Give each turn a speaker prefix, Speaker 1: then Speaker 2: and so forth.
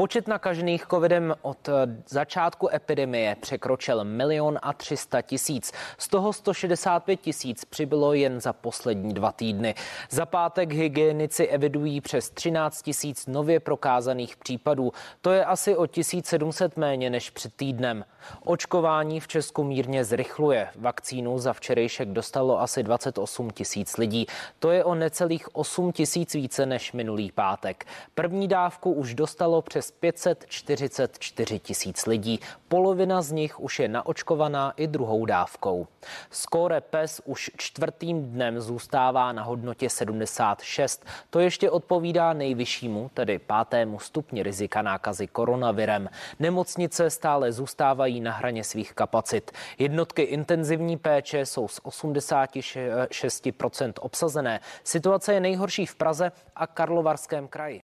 Speaker 1: Počet nakažených covidem od eh, začátku epidemie překročil milion a 300 tisíc. Z toho 165 tisíc přibylo jen za poslední dva týdny. Za pátek hygienici evidují přes 13 tisíc nově prokázaných případů. To je asi o 1700 méně než před týdnem. Očkování v Česku mírně zrychluje. Vakcínu za včerejšek dostalo asi 28 tisíc lidí. To je o necelých 8 tisíc více než minulý pátek. První dávku už dostalo přes 544 tisíc lidí. Polovina z nich už je naočkovaná i druhou dávkou. Skóre PES už čtvrtým dnem zůstává na hodnotě 76. To ještě odpovídá nejvyššímu, tedy pátému stupni rizika nákazy koronavirem. Nemocnice stále zůstávají na hraně svých kapacit. Jednotky intenzivní péče jsou z 86% obsazené. Situace je nejhorší v Praze a Karlovarském kraji.